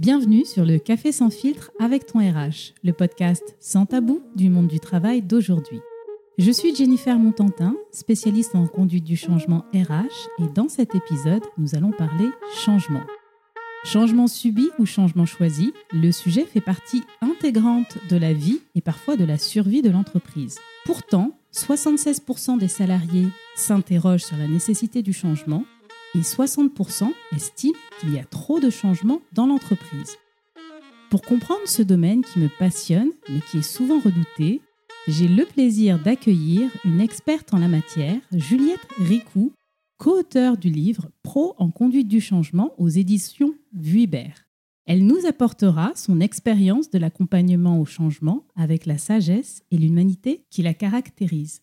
Bienvenue sur le Café sans filtre avec ton RH, le podcast sans tabou du monde du travail d'aujourd'hui. Je suis Jennifer Montantin, spécialiste en conduite du changement RH et dans cet épisode, nous allons parler changement. Changement subi ou changement choisi, le sujet fait partie intégrante de la vie et parfois de la survie de l'entreprise. Pourtant, 76% des salariés s'interrogent sur la nécessité du changement et 60% estiment qu'il y a trop de changements dans l'entreprise. Pour comprendre ce domaine qui me passionne mais qui est souvent redouté, j'ai le plaisir d'accueillir une experte en la matière, Juliette Ricou, co-auteure du livre Pro en conduite du changement aux éditions Vuibert. Elle nous apportera son expérience de l'accompagnement au changement avec la sagesse et l'humanité qui la caractérise.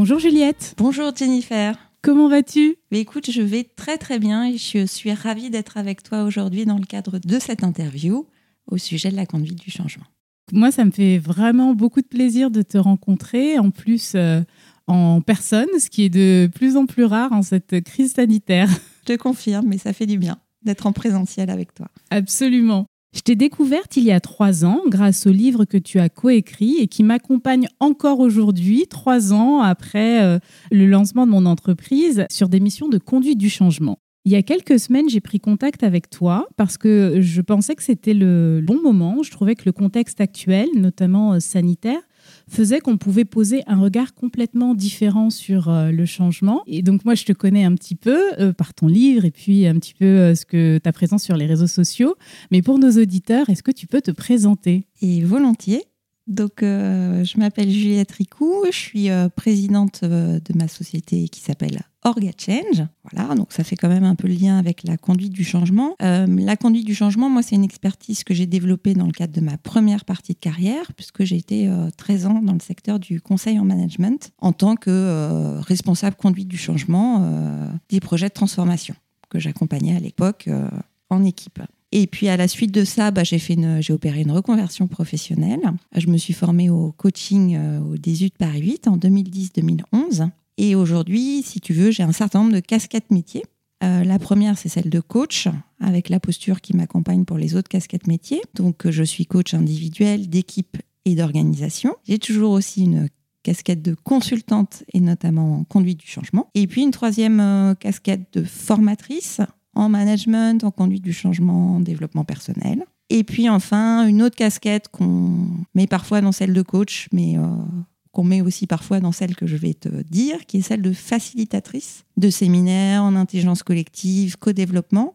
Bonjour Juliette. Bonjour Jennifer. Comment vas-tu? Mais écoute, je vais très très bien et je suis ravie d'être avec toi aujourd'hui dans le cadre de cette interview au sujet de la conduite du changement. Moi, ça me fait vraiment beaucoup de plaisir de te rencontrer, en plus euh, en personne, ce qui est de plus en plus rare en cette crise sanitaire. Je te confirme, mais ça fait du bien d'être en présentiel avec toi. Absolument. Je t'ai découverte il y a trois ans grâce au livre que tu as coécrit et qui m'accompagne encore aujourd'hui, trois ans après euh, le lancement de mon entreprise, sur des missions de conduite du changement. Il y a quelques semaines, j'ai pris contact avec toi parce que je pensais que c'était le bon moment. Je trouvais que le contexte actuel, notamment euh, sanitaire, faisait qu'on pouvait poser un regard complètement différent sur euh, le changement. Et donc moi, je te connais un petit peu euh, par ton livre et puis un petit peu euh, ce que ta présence sur les réseaux sociaux. Mais pour nos auditeurs, est-ce que tu peux te présenter? Et volontiers. Donc, je m'appelle Juliette Ricou, je suis présidente de ma société qui s'appelle Orga Change. Voilà, donc ça fait quand même un peu le lien avec la conduite du changement. Euh, la conduite du changement, moi, c'est une expertise que j'ai développée dans le cadre de ma première partie de carrière, puisque j'ai été 13 euh, ans dans le secteur du conseil en management en tant que euh, responsable conduite du changement des projets de transformation que j'accompagnais à l'époque en équipe. Et puis à la suite de ça, bah, j'ai fait j'ai opéré une reconversion professionnelle. Je me suis formée au coaching au 18 par 8 en 2010-2011. Et aujourd'hui, si tu veux, j'ai un certain nombre de casquettes métiers. Euh, la première, c'est celle de coach, avec la posture qui m'accompagne pour les autres casquettes métiers. Donc, euh, je suis coach individuel, d'équipe et d'organisation. J'ai toujours aussi une casquette de consultante et notamment en conduite du changement. Et puis une troisième euh, casquette de formatrice en management, en conduite du changement, en développement personnel. Et puis enfin, une autre casquette qu'on met parfois dans celle de coach, mais qu'on met aussi parfois dans celle que je vais te dire, qui est celle de facilitatrice de séminaires en intelligence collective, co-développement.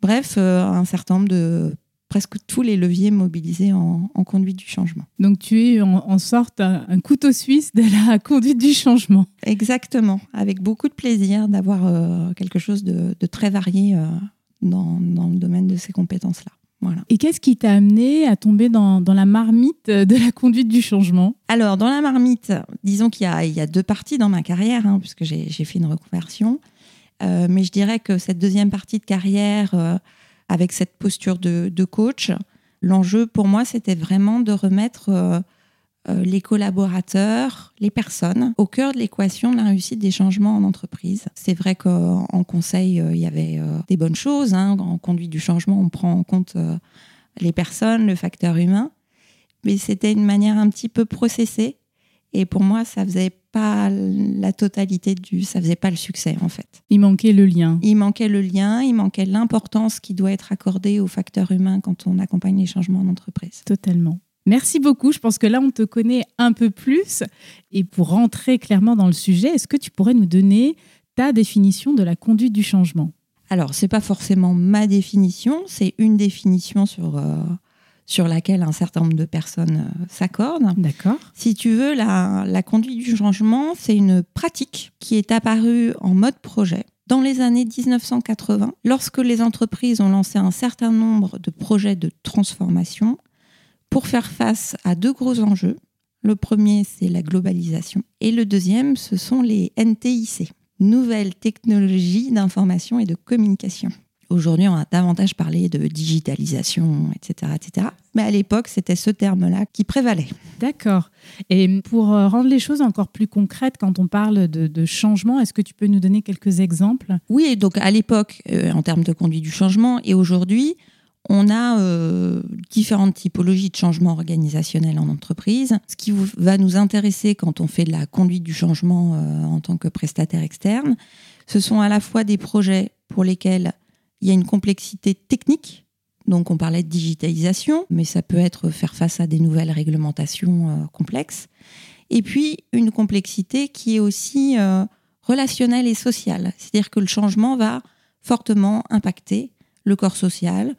Bref, euh, un certain nombre de presque tous les leviers mobilisés en, conduite du changement. Donc tu es en, sorte un, couteau suisse de la conduite du changement. Exactement, avec beaucoup de plaisir d'avoir euh, quelque chose de, très varié euh, dans, dans le domaine de ces compétences-là. Et qu'est-ce qui t'a amené à tomber dans, la marmite de la conduite du changement? Alors, dans la marmite, disons qu'il y, a, deux parties dans ma carrière, hein, puisque j'ai fait une reconversion. Euh, mais je dirais que cette deuxième partie de carrière, euh, avec cette posture de, coach, l'enjeu pour moi, c'était vraiment de remettre euh, euh, les collaborateurs, les personnes au cœur de l'équation de la réussite des changements en entreprise. C'est vrai qu'en conseil, euh, il y avait des bonnes choses. Hein. En conduite du changement, on prend en compte les personnes, le facteur humain. Mais c'était une manière un petit peu processée. Et pour moi, ça faisait pas la totalité du, ça faisait pas le succès en fait. Il manquait le lien. Il manquait le lien, il manquait l'importance qui doit être accordée au facteur humain quand on accompagne les changements en entreprise. Totalement. Merci beaucoup. Je pense que là, on te connaît un peu plus. Et pour rentrer clairement dans le sujet, est-ce que tu pourrais nous donner ta définition de la conduite du changement? Alors, ce n'est pas forcément ma définition, c'est une définition sur, euh, sur laquelle un certain nombre de personnes euh, s'accordent. D'accord. Si tu veux, la, la conduite du changement, c'est une pratique qui est apparue en mode projet dans les années 1980, lorsque les entreprises ont lancé un certain nombre de projets de transformation pour faire face à deux gros enjeux. Le premier, c'est la globalisation. Et le deuxième, ce sont les NTIC, Nouvelles Technologies d'Information et de Communication. Aujourd'hui, on a davantage parlé de digitalisation, etc. etc. Mais à l'époque, c'était ce terme-là qui prévalait. D'accord. Et pour euh, rendre les choses encore plus concrètes, quand on parle de, changement, est-ce que tu peux nous donner quelques exemples? Oui, donc à l'époque, euh, en termes de conduite du changement, et aujourd'hui, on a euh, différentes typologies de changement organisationnel en entreprise. Ce qui va nous intéresser quand on fait de la conduite du changement en tant que prestataire externe, ce sont à la fois des projets pour lesquels il y a une complexité technique. Donc on parlait de digitalisation, mais ça peut être faire face à des nouvelles réglementations euh, complexes. Et puis une complexité qui est aussi euh, relationnelle et sociale. C'est-à-dire que le changement va fortement impacter le corps social,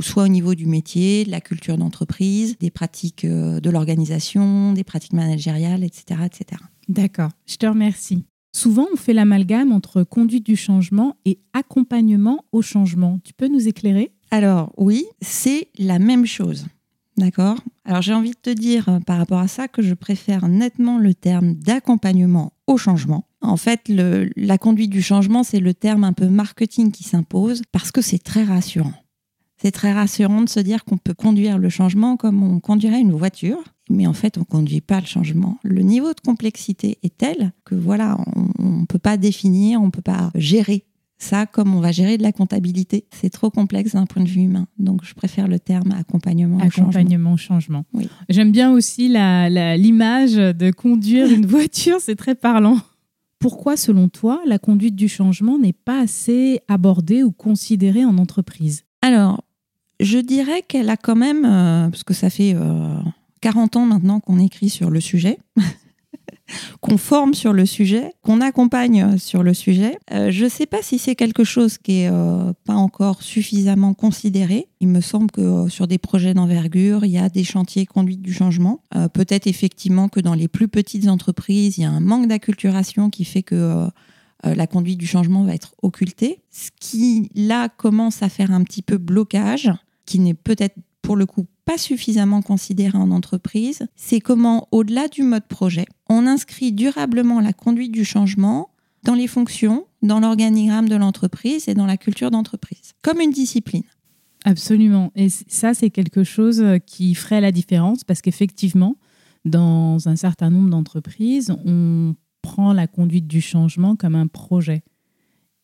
soit au niveau du métier, de la culture d'entreprise, des pratiques euh, de l'organisation, des pratiques managériales, etc. etc. D'accord, je te remercie. Souvent, on fait l'amalgame entre conduite du changement et accompagnement au changement. Tu peux nous éclairer? Alors oui, c'est la même chose. D'accord? Alors j'ai envie de te dire euh, par rapport à ça que je préfère nettement le terme d'accompagnement au changement. En fait, la conduite du changement, c'est le terme un peu marketing qui s'impose parce que c'est très rassurant. C'est très rassurant de se dire qu'on peut conduire le changement comme on conduirait une voiture mais en fait, on ne conduit pas le changement. Le niveau de complexité est tel que voilà, on ne peut pas définir, on ne peut pas gérer ça comme on va gérer de la comptabilité. C'est trop complexe d'un point de vue humain. Donc, je préfère le terme accompagnement, accompagnement au changement. Oui. J'aime bien aussi l'image de conduire une voiture, c'est très parlant. Pourquoi, selon toi, la conduite du changement n'est pas assez abordée ou considérée en entreprise? Alors, je dirais qu'elle a quand même, euh, parce que ça fait euh, 40 ans maintenant qu'on écrit sur le sujet, qu'on forme sur le sujet, qu'on accompagne sur le sujet. Euh, je ne sais pas si c'est quelque chose qui est euh, pas encore suffisamment considéré. Il me semble que euh, sur des projets d'envergure, il y a des chantiers conduite du changement. Peut-être effectivement que dans les plus petites entreprises, il y a un manque d'acculturation qui fait que la conduite du changement va être occultée. Ce qui là commence à faire un petit peu blocage, qui n'est peut-être pour le coup pas suffisamment considéré en entreprise, c'est comment, au-delà du mode projet, on inscrit durablement la conduite du changement dans les fonctions, dans l'organigramme de l'entreprise et dans la culture d'entreprise, comme une discipline. Absolument. Et ça, c'est quelque chose qui ferait la différence parce qu'effectivement, dans un certain nombre d'entreprises, on prend la conduite du changement comme un projet.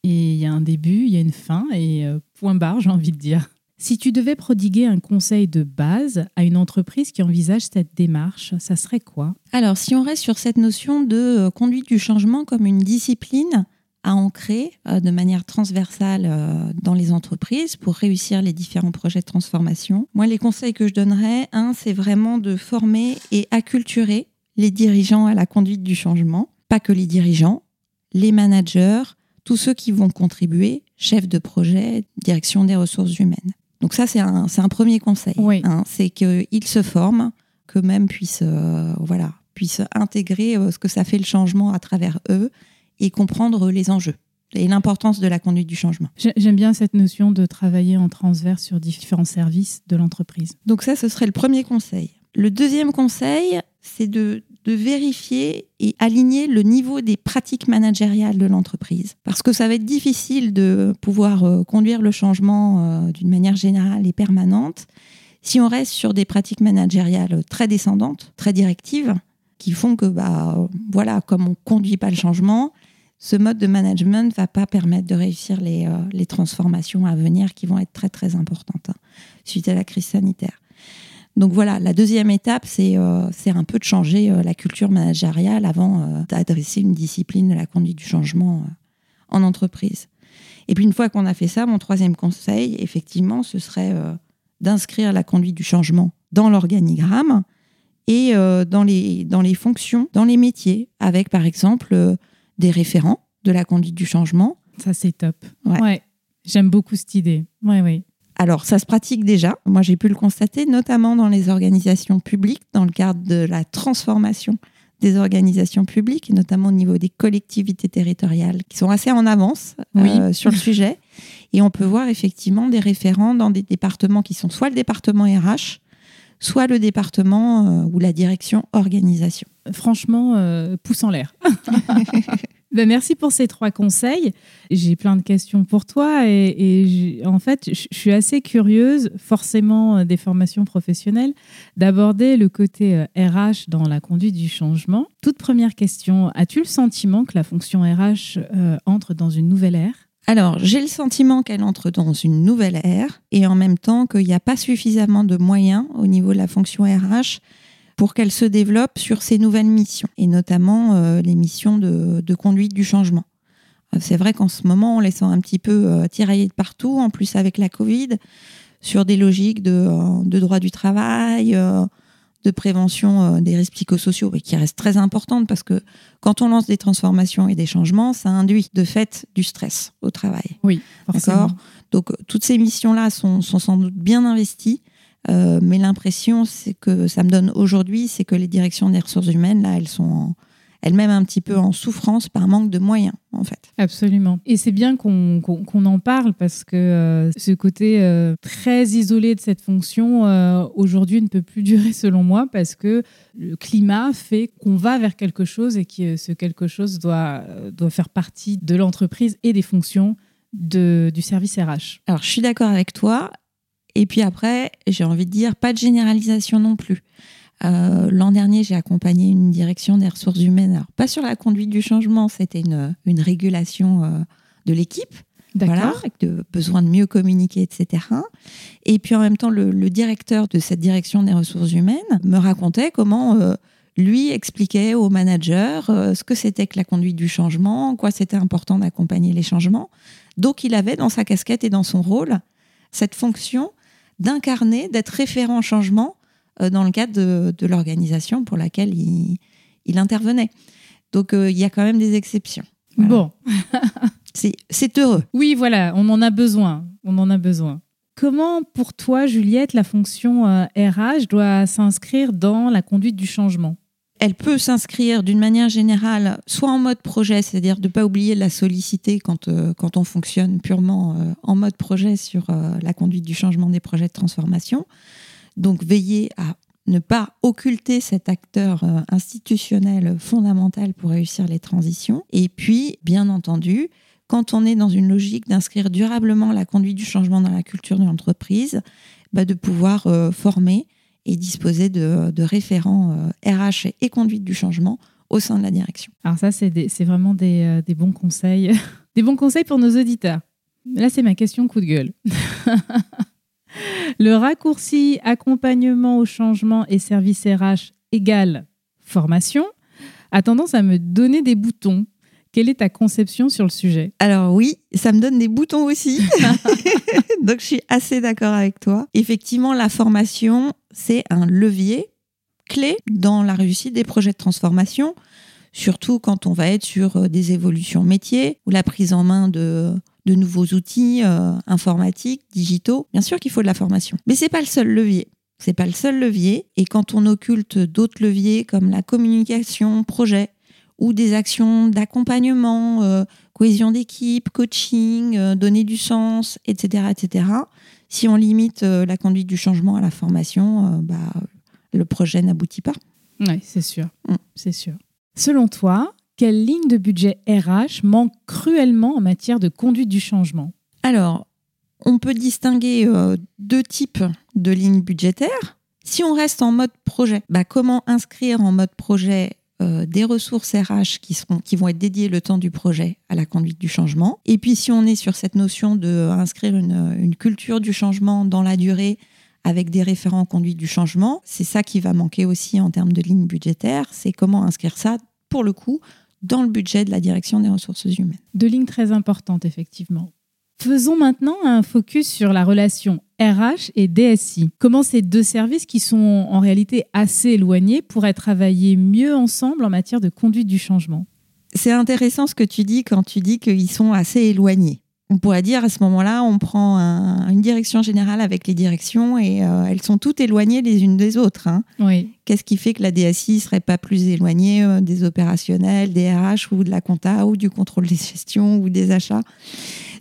Et il y a un début, il y a une fin et euh, point barre, j'ai envie de dire. Si tu devais prodiguer un conseil de base à une entreprise qui envisage cette démarche, ça serait quoi? Alors, si on reste sur cette notion de euh, conduite du changement comme une discipline à ancrer euh, de manière transversale dans les entreprises pour réussir les différents projets de transformation, moi, les conseils que je donnerais, un, c'est vraiment de former et acculturer les dirigeants à la conduite du changement, pas que les dirigeants, les managers, tous ceux qui vont contribuer, chefs de projet, direction des ressources humaines. Donc ça, c'est un, un, premier conseil. Hein, c'est qu'ils se forment, qu'eux-mêmes puissent, euh, voilà, puissent intégrer euh, ce que ça fait le changement à travers eux et comprendre les enjeux et l'importance de la conduite du changement. J'aime bien cette notion de travailler en transverse sur différents services de l'entreprise. Donc ça, ce serait le premier conseil. Le deuxième conseil, c'est de, de, vérifier et aligner le niveau des pratiques managériales de l'entreprise. Parce que ça va être difficile de pouvoir euh, conduire le changement euh, d'une manière générale et permanente si on reste sur des pratiques managériales très descendantes, très directives, qui font que, bah, voilà, comme on ne conduit pas le changement, ce mode de management ne va pas permettre de réussir les, euh, les, transformations à venir qui vont être très très importantes hein, suite à la crise sanitaire. Donc voilà, la deuxième étape, c'est euh, un peu de changer euh, la culture managériale avant euh, d'adresser une discipline de la conduite du changement en entreprise. Et puis une fois qu'on a fait ça, mon troisième conseil, effectivement, ce serait d'inscrire la conduite du changement dans l'organigramme et dans, les, dans les fonctions, dans les métiers, avec par exemple des référents de la conduite du changement. Ça, c'est top. Ouais. J'aime beaucoup cette idée. Ouais, ouais. Alors, ça se pratique déjà. Moi, j'ai pu le constater, notamment dans les organisations publiques, dans le cadre de la transformation des organisations publiques, et notamment au niveau des collectivités territoriales, qui sont assez en avance euh, sur le sujet. Et on peut voir effectivement des référents dans des départements qui sont soit le département RH, soit le département euh, ou la direction organisation. Franchement, euh, pouce en l'air. Ben, merci pour ces trois conseils. J'ai plein de questions pour toi et, en fait, je suis assez curieuse, forcément euh, des formations professionnelles, d'aborder le côté RH euh, dans la conduite du changement. Toute première question, as-tu le sentiment que la fonction RH euh, entre dans une nouvelle ère? Alors, j'ai le sentiment qu'elle entre dans une nouvelle ère et en même temps qu'il n'y a pas suffisamment de moyens au niveau de la fonction RH pour qu'elle se développe sur ces nouvelles missions, et notamment euh, les missions de, conduite du changement. Euh, c'est vrai qu'en ce moment, on les sent un petit peu euh, tiraillés de partout, en plus avec la Covid, sur des logiques de, de droit du travail, de prévention des risques psychosociaux, mais qui restent très importantes parce que quand on lance des transformations et des changements, ça induit de fait du stress au travail. Oui, D'accord? Donc toutes ces missions-là sont, sont sans doute bien investies. Euh, mais l'impression, c'est que ça me donne aujourd'hui, c'est que les directions des ressources humaines, là, elles sont elles-mêmes un petit peu en souffrance par manque de moyens, en fait. Absolument. Et c'est bien qu'on en parle parce que euh, ce côté euh, très isolé de cette fonction, aujourd'hui, ne peut plus durer selon moi parce que le climat fait qu'on va vers quelque chose et que ce quelque chose doit, doit faire partie de l'entreprise et des fonctions de, du service RH. Alors, je suis d'accord avec toi. Et puis après, j'ai envie de dire, pas de généralisation non plus. Euh, l'an dernier, j'ai accompagné une direction des ressources humaines, alors pas sur la conduite du changement, c'était une, une régulation euh, de l'équipe. Voilà, avec de besoin de mieux communiquer, etc. Et puis en même temps, le, directeur de cette direction des ressources humaines me racontait comment euh, lui expliquait aux managers ce que c'était que la conduite du changement, quoi c'était important d'accompagner les changements. Donc il avait dans sa casquette et dans son rôle cette fonction d'incarner, d'être référent changement euh, dans le cadre de, l'organisation pour laquelle il, intervenait. Donc euh, il y a quand même des exceptions. Bon. c'est heureux. Oui, voilà, on en a besoin. On en a besoin. Comment, pour toi, Juliette, la fonction RH euh, doit s'inscrire dans la conduite du changement? Elle peut s'inscrire d'une manière générale soit en mode projet, c'est-à-dire de ne pas oublier la solliciter quand, euh, quand on fonctionne purement euh, en mode projet sur euh, la conduite du changement des projets de transformation. Donc veiller à ne pas occulter cet acteur institutionnel fondamental pour réussir les transitions. Et puis, bien entendu, quand on est dans une logique d'inscrire durablement la conduite du changement dans la culture de l'entreprise, bah, de pouvoir former et disposer de, référents RH euh, et conduite du changement au sein de la direction. Alors ça, c'est vraiment euh, des, bons conseils. des bons conseils pour nos auditeurs. Là, c'est ma question coup de gueule. Le raccourci accompagnement au changement et service RH égale formation a tendance à me donner des boutons. Quelle est ta conception sur le sujet? Alors oui, ça me donne des boutons aussi. Donc je suis assez d'accord avec toi. Effectivement, la formation, c'est un levier clé dans la réussite des projets de transformation, surtout quand on va être sur euh, des évolutions métiers ou la prise en main de, nouveaux outils euh, informatiques, digitaux. Bien sûr qu'il faut de la formation, mais c'est pas le seul levier. C'est pas le seul levier. Et quand on occulte d'autres leviers comme la communication, projet ou des actions d'accompagnement, euh, cohésion d'équipe, coaching, donner du sens, etc., etc., si on limite euh, la conduite du changement à la formation, euh, bah, le projet n'aboutit pas. Oui, c'est sûr. Mm. C'est sûr. Selon toi, quelle ligne de budget RH manque cruellement en matière de conduite du changement? Alors, on peut distinguer euh, deux types de lignes budgétaires. Si on reste en mode projet, bah, comment inscrire en mode projet euh, des ressources RH qui, seront, qui vont être dédiées le temps du projet à la conduite du changement. Et puis si on est sur cette notion d'inscrire une, une culture du changement dans la durée avec des référents en conduite du changement, c'est ça qui va manquer aussi en termes de lignes budgétaires, c'est comment inscrire ça, pour le coup, dans le budget de la direction des ressources humaines. Deux lignes très importantes, effectivement. Faisons maintenant un focus sur la relation RH et DSI. Comment ces deux services, qui sont en réalité assez éloignés, pourraient travailler mieux ensemble en matière de conduite du changement? C'est intéressant ce que tu dis quand tu dis qu'ils sont assez éloignés. On pourrait dire à ce moment-là, on prend une direction générale avec les directions et euh, elles sont toutes éloignées les unes des autres. Hein. Oui. Qu'est-ce qui fait que la DSI serait pas plus éloignée euh, des opérationnels, des RH ou de la compta ou du contrôle des gestions ou des achats?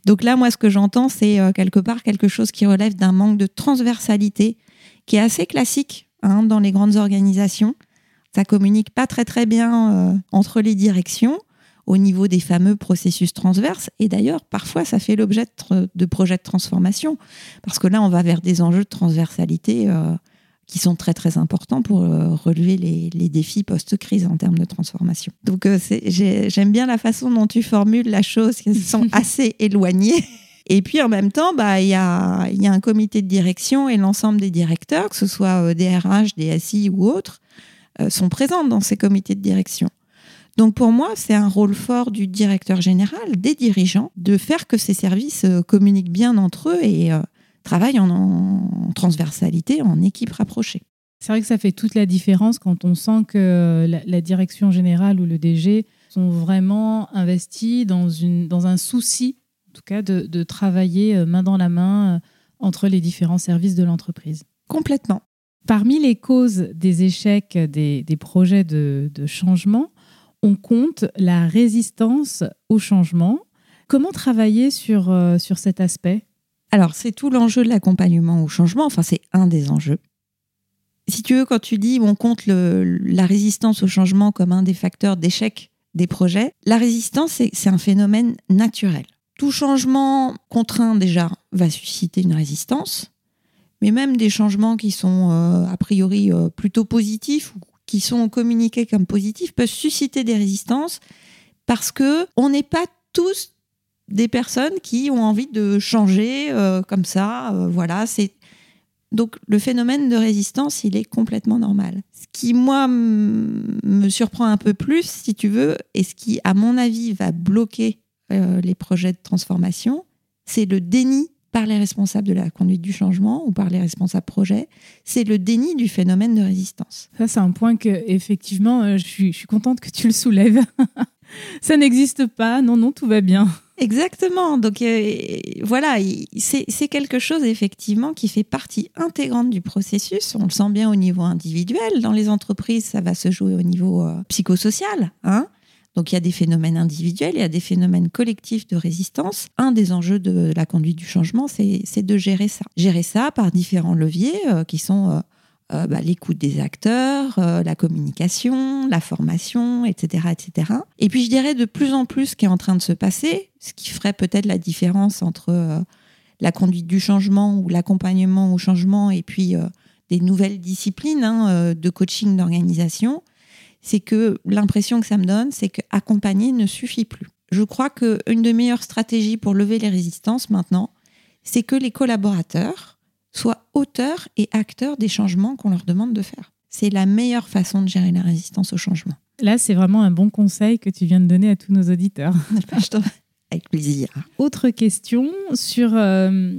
Donc là, moi, ce que j'entends, c'est euh, quelque part quelque chose qui relève d'un manque de transversalité qui est assez classique hein, dans les grandes organisations. Ça communique pas très très bien euh, entre les directions au niveau des fameux processus transverses. Et d'ailleurs, parfois, ça fait l'objet de, projets de transformation, parce que là, on va vers des enjeux de transversalité euh, qui sont très, très importants pour euh, relever les, défis post-crise en termes de transformation. Donc, euh, j'aime bien la façon dont tu formules la chose, qui sont assez éloignées. Et puis en même temps, bah, il y, a, y a un comité de direction et l'ensemble des directeurs, que ce soit des RH, des SI ou autres, sont présents dans ces comités de direction. Donc pour moi, c'est un rôle fort du directeur général, des dirigeants, de faire que ces services euh, communiquent bien entre eux et euh, travaillent en, transversalité, en équipe rapprochée. C'est vrai que ça fait toute la différence quand on sent que la, direction générale ou le DG sont vraiment investis dans, une, dans un souci, en tout cas, de, travailler euh, main dans la main entre les différents services de l'entreprise. Complètement. Parmi les causes des échecs des, projets de, de changement, on compte la résistance au changement. Comment travailler sur, euh, sur cet aspect? Alors, c'est tout l'enjeu de l'accompagnement au changement, enfin c'est un des enjeux. Si tu veux, quand tu dis on compte la résistance au changement comme un des facteurs d'échec des projets, la résistance, c'est un phénomène naturel. Tout changement contraint déjà va susciter une résistance, mais même des changements qui sont euh, a priori euh, plutôt positifs ou qui sont communiqués comme positifs peuvent susciter des résistances parce que on n'est pas tous des personnes qui ont envie de changer euh, comme ça. Euh, voilà, c'est donc le phénomène de résistance, il est complètement normal. Ce qui moi me surprend un peu plus, si tu veux, et ce qui à mon avis va bloquer euh, les projets de transformation, c'est le déni par les responsables de la conduite du changement ou par les responsables projet, c'est le déni du phénomène de résistance. Ça, c'est un point que, effectivement, je suis, je suis contente que tu le soulèves. Ça n'existe pas, non, non, tout va bien. Exactement. Donc euh, voilà, c'est quelque chose effectivement qui fait partie intégrante du processus. On le sent bien au niveau individuel. Dans les entreprises, ça va se jouer au niveau euh, psychosocial. Hein donc il y a des phénomènes individuels, il y a des phénomènes collectifs de résistance. Un des enjeux de la conduite du changement, c'est de gérer ça. Gérer ça par différents leviers euh, qui sont euh, euh, bah, l'écoute des acteurs, la communication, la formation, etc., etc. Et puis je dirais de plus en plus ce qui est en train de se passer, ce qui ferait peut-être la différence entre la conduite du changement ou l'accompagnement au changement et puis des nouvelles disciplines hein, de coaching d'organisation, c'est que l'impression que ça me donne, c'est qu'accompagner ne suffit plus. Je crois qu'une des meilleures stratégies pour lever les résistances maintenant, c'est que les collaborateurs soient auteurs et acteurs des changements qu'on leur demande de faire. C'est la meilleure façon de gérer la résistance au changement. Là, c'est vraiment un bon conseil que tu viens de donner à tous nos auditeurs. Avec plaisir. Autre question sur. Euh,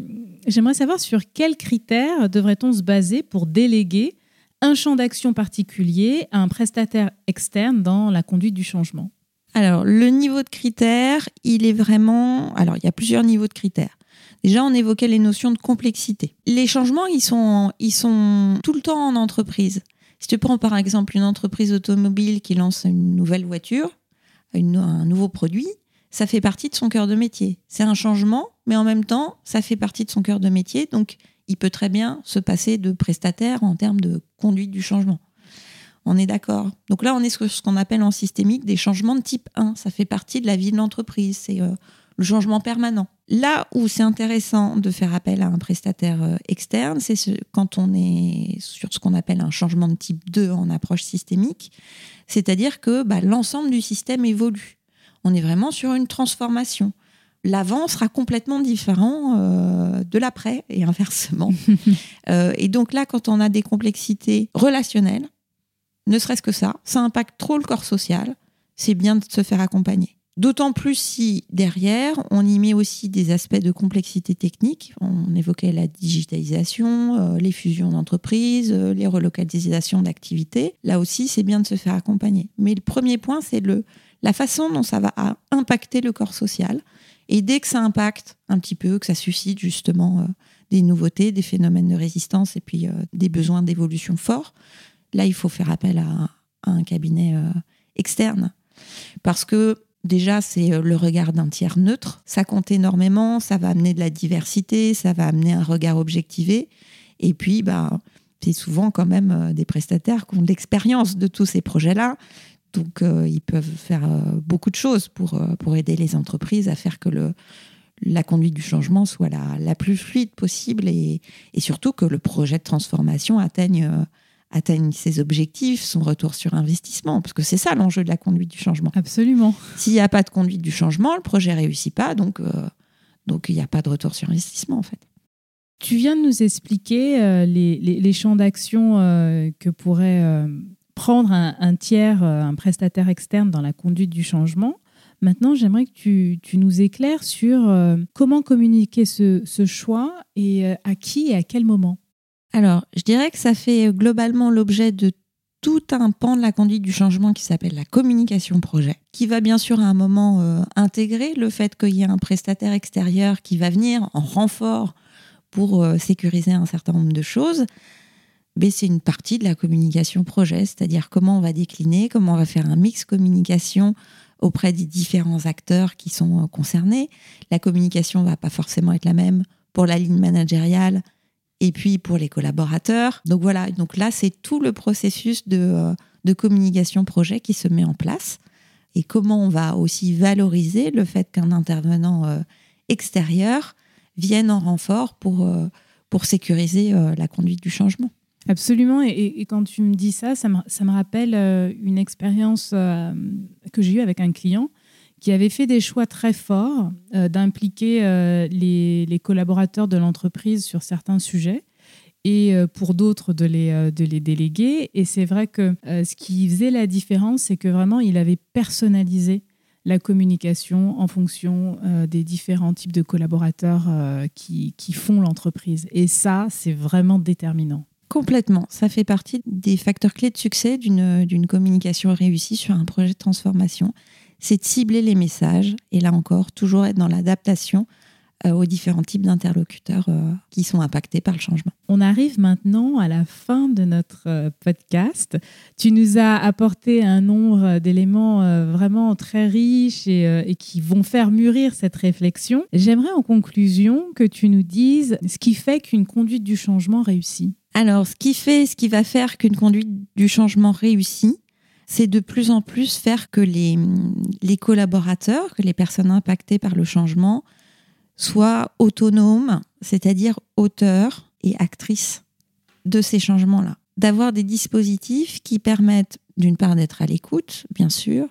j'aimerais savoir sur quels critères devrait-on se baser pour déléguer un champ d'action particulier à un prestataire externe dans la conduite du changement? Alors, le niveau de critères, il est vraiment... Alors, il y a plusieurs niveaux de critères. Déjà, on évoquait les notions de complexité. Les changements, ils sont, ils sont tout le temps en entreprise. Si tu prends par exemple une entreprise automobile qui lance une nouvelle voiture, un nouveau produit, ça fait partie de son cœur de métier. C'est un changement, mais en même temps, ça fait partie de son cœur de métier. Donc, il peut très bien se passer de prestataire en termes de conduite du changement. On est d'accord. Donc là, on est sur ce qu'on appelle en systémique des changements de type 1. Ça fait partie de la vie de l'entreprise. C'est euh, le changement permanent. Là où c'est intéressant de faire appel à un prestataire euh, externe, c'est quand on est sur ce qu'on appelle un changement de type 2 en approche systémique. C'est-à-dire que bah, l'ensemble du système évolue. On est vraiment sur une transformation l'avant sera complètement différent euh, de l'après et inversement. Euh, et donc là, quand on a des complexités relationnelles, ne serait-ce que ça, ça impacte trop le corps social, c'est bien de se faire accompagner. D'autant plus si derrière, on y met aussi des aspects de complexité technique. On évoquait la digitalisation, euh, les fusions d'entreprises, les relocalisations d'activités. Là aussi, c'est bien de se faire accompagner. Mais le premier point, c'est le, la façon dont ça va impacter le corps social et dès que ça impacte un petit peu, que ça suscite justement euh, des nouveautés, des phénomènes de résistance et puis euh, des besoins d'évolution forts, là, il faut faire appel à, un cabinet euh, externe. Parce que déjà, c'est le regard d'un tiers neutre. Ça compte énormément, ça va amener de la diversité, ça va amener un regard objectivé. Et puis, bah, c'est souvent quand même des prestataires qui ont de l'expérience de tous ces projets-là. Donc, euh, ils peuvent faire euh, beaucoup de choses pour, euh, pour aider les entreprises à faire que le, la conduite du changement soit la, la plus fluide possible et, et, surtout que le projet de transformation atteigne, atteigne ses objectifs, son retour sur investissement, parce que c'est ça l'enjeu de la conduite du changement. Absolument. S'il n'y a pas de conduite du changement, le projet réussit pas, donc donc il n'y a pas de retour sur investissement en fait. Tu viens de nous expliquer les, les, les, champs d'action que pourrait prendre un, tiers, euh, un prestataire externe dans la conduite du changement. Maintenant, j'aimerais que tu, nous éclaires sur euh, comment communiquer ce, choix et euh, à qui et à quel moment. Alors, je dirais que ça fait globalement l'objet de tout un pan de la conduite du changement qui s'appelle la communication projet, qui va bien sûr à un moment intégrer le fait qu'il y a un prestataire extérieur qui va venir en renfort pour sécuriser un certain nombre de choses c'est une partie de la communication projet, c'est-à-dire comment on va décliner, comment on va faire un mix communication auprès des différents acteurs qui sont euh, concernés. La communication ne va pas forcément être la même pour la ligne managériale et puis pour les collaborateurs. Donc voilà, donc là, c'est tout le processus de, euh, de communication projet qui se met en place et comment on va aussi valoriser le fait qu'un intervenant euh, extérieur vienne en renfort pour, pour sécuriser la conduite du changement. Absolument. Et, quand tu me dis ça, ça me, rappelle euh, une expérience euh, que j'ai eue avec un client qui avait fait des choix très forts euh, d'impliquer les, collaborateurs de l'entreprise sur certains sujets et pour d'autres de les, de les déléguer. Et c'est vrai que ce qui faisait la différence, c'est que vraiment, il avait personnalisé la communication en fonction des différents types de collaborateurs qui, qui font l'entreprise. Et ça, c'est vraiment déterminant. Complètement. Ça fait partie des facteurs clés de succès d'une communication réussie sur un projet de transformation. C'est de cibler les messages et là encore, toujours être dans l'adaptation euh, aux différents types d'interlocuteurs euh, qui sont impactés par le changement. On arrive maintenant à la fin de notre euh, podcast. Tu nous as apporté un nombre d'éléments vraiment très riches et, et, qui vont faire mûrir cette réflexion. J'aimerais en conclusion que tu nous dises ce qui fait qu'une conduite du changement réussit. Alors, ce qui fait, ce qui va faire qu'une conduite du changement réussit, c'est de plus en plus faire que les, collaborateurs, que les personnes impactées par le changement soient autonomes, c'est-à-dire auteurs et actrices de ces changements-là. D'avoir des dispositifs qui permettent d'une part d'être à l'écoute, bien sûr,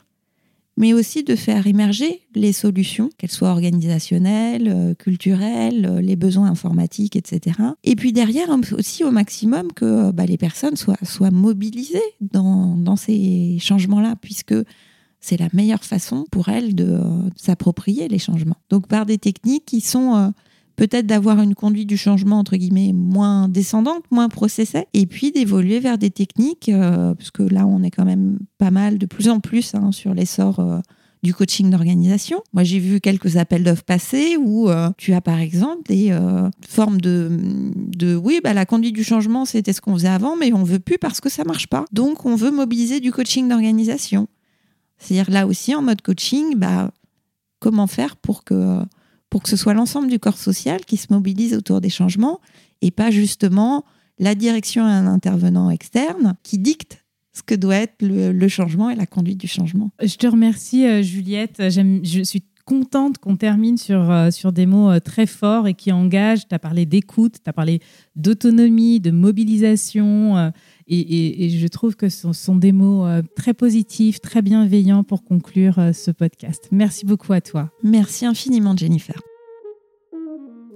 mais aussi de faire émerger les solutions, qu'elles soient organisationnelles, euh, culturelles, euh, les besoins informatiques, etc. Et puis derrière aussi au maximum que bah, les personnes soient, mobilisées dans, ces changements-là, puisque c'est la meilleure façon pour elles de, euh, s'approprier les changements. Donc par des techniques qui sont peut-être d'avoir une conduite du changement entre guillemets moins descendante, moins processée, et puis d'évoluer vers des techniques, euh, parce que là on est quand même pas mal, de plus en plus hein, sur l'essor euh, du coaching d'organisation. Moi j'ai vu quelques appels d'offres passer où euh, tu as par exemple des formes de, de oui bah la conduite du changement c'était ce qu'on faisait avant, mais on veut plus parce que ça marche pas. Donc on veut mobiliser du coaching d'organisation. C'est-à-dire là aussi en mode coaching, bah comment faire pour que pour que ce soit l'ensemble du corps social qui se mobilise autour des changements et pas justement la direction à un intervenant externe qui dicte ce que doit être le, changement et la conduite du changement. Je te remercie, euh, Juliette. Je suis contente qu'on termine sur, euh, sur des mots euh, très forts et qui engagent. Tu as parlé d'écoute, tu as parlé d'autonomie, de mobilisation. Et, je trouve que ce sont des mots très positifs, très bienveillants pour conclure ce podcast. Merci beaucoup à toi. Merci infiniment, Jennifer.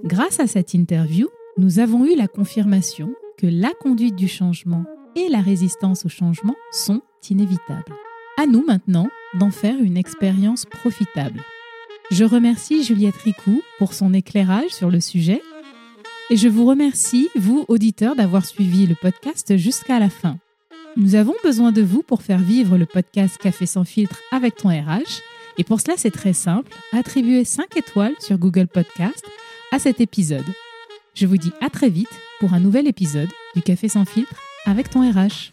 Grâce à cette interview, nous avons eu la confirmation que la conduite du changement et la résistance au changement sont inévitables. À nous maintenant d'en faire une expérience profitable. Je remercie Juliette Ricou pour son éclairage sur le sujet et je vous remercie, vous, auditeurs, d'avoir suivi le podcast jusqu'à la fin. Nous avons besoin de vous pour faire vivre le podcast Café sans filtre avec ton RH. Et pour cela, c'est très simple. Attribuez 5 étoiles sur Google Podcast à cet épisode. Je vous dis à très vite pour un nouvel épisode du Café sans filtre avec ton RH.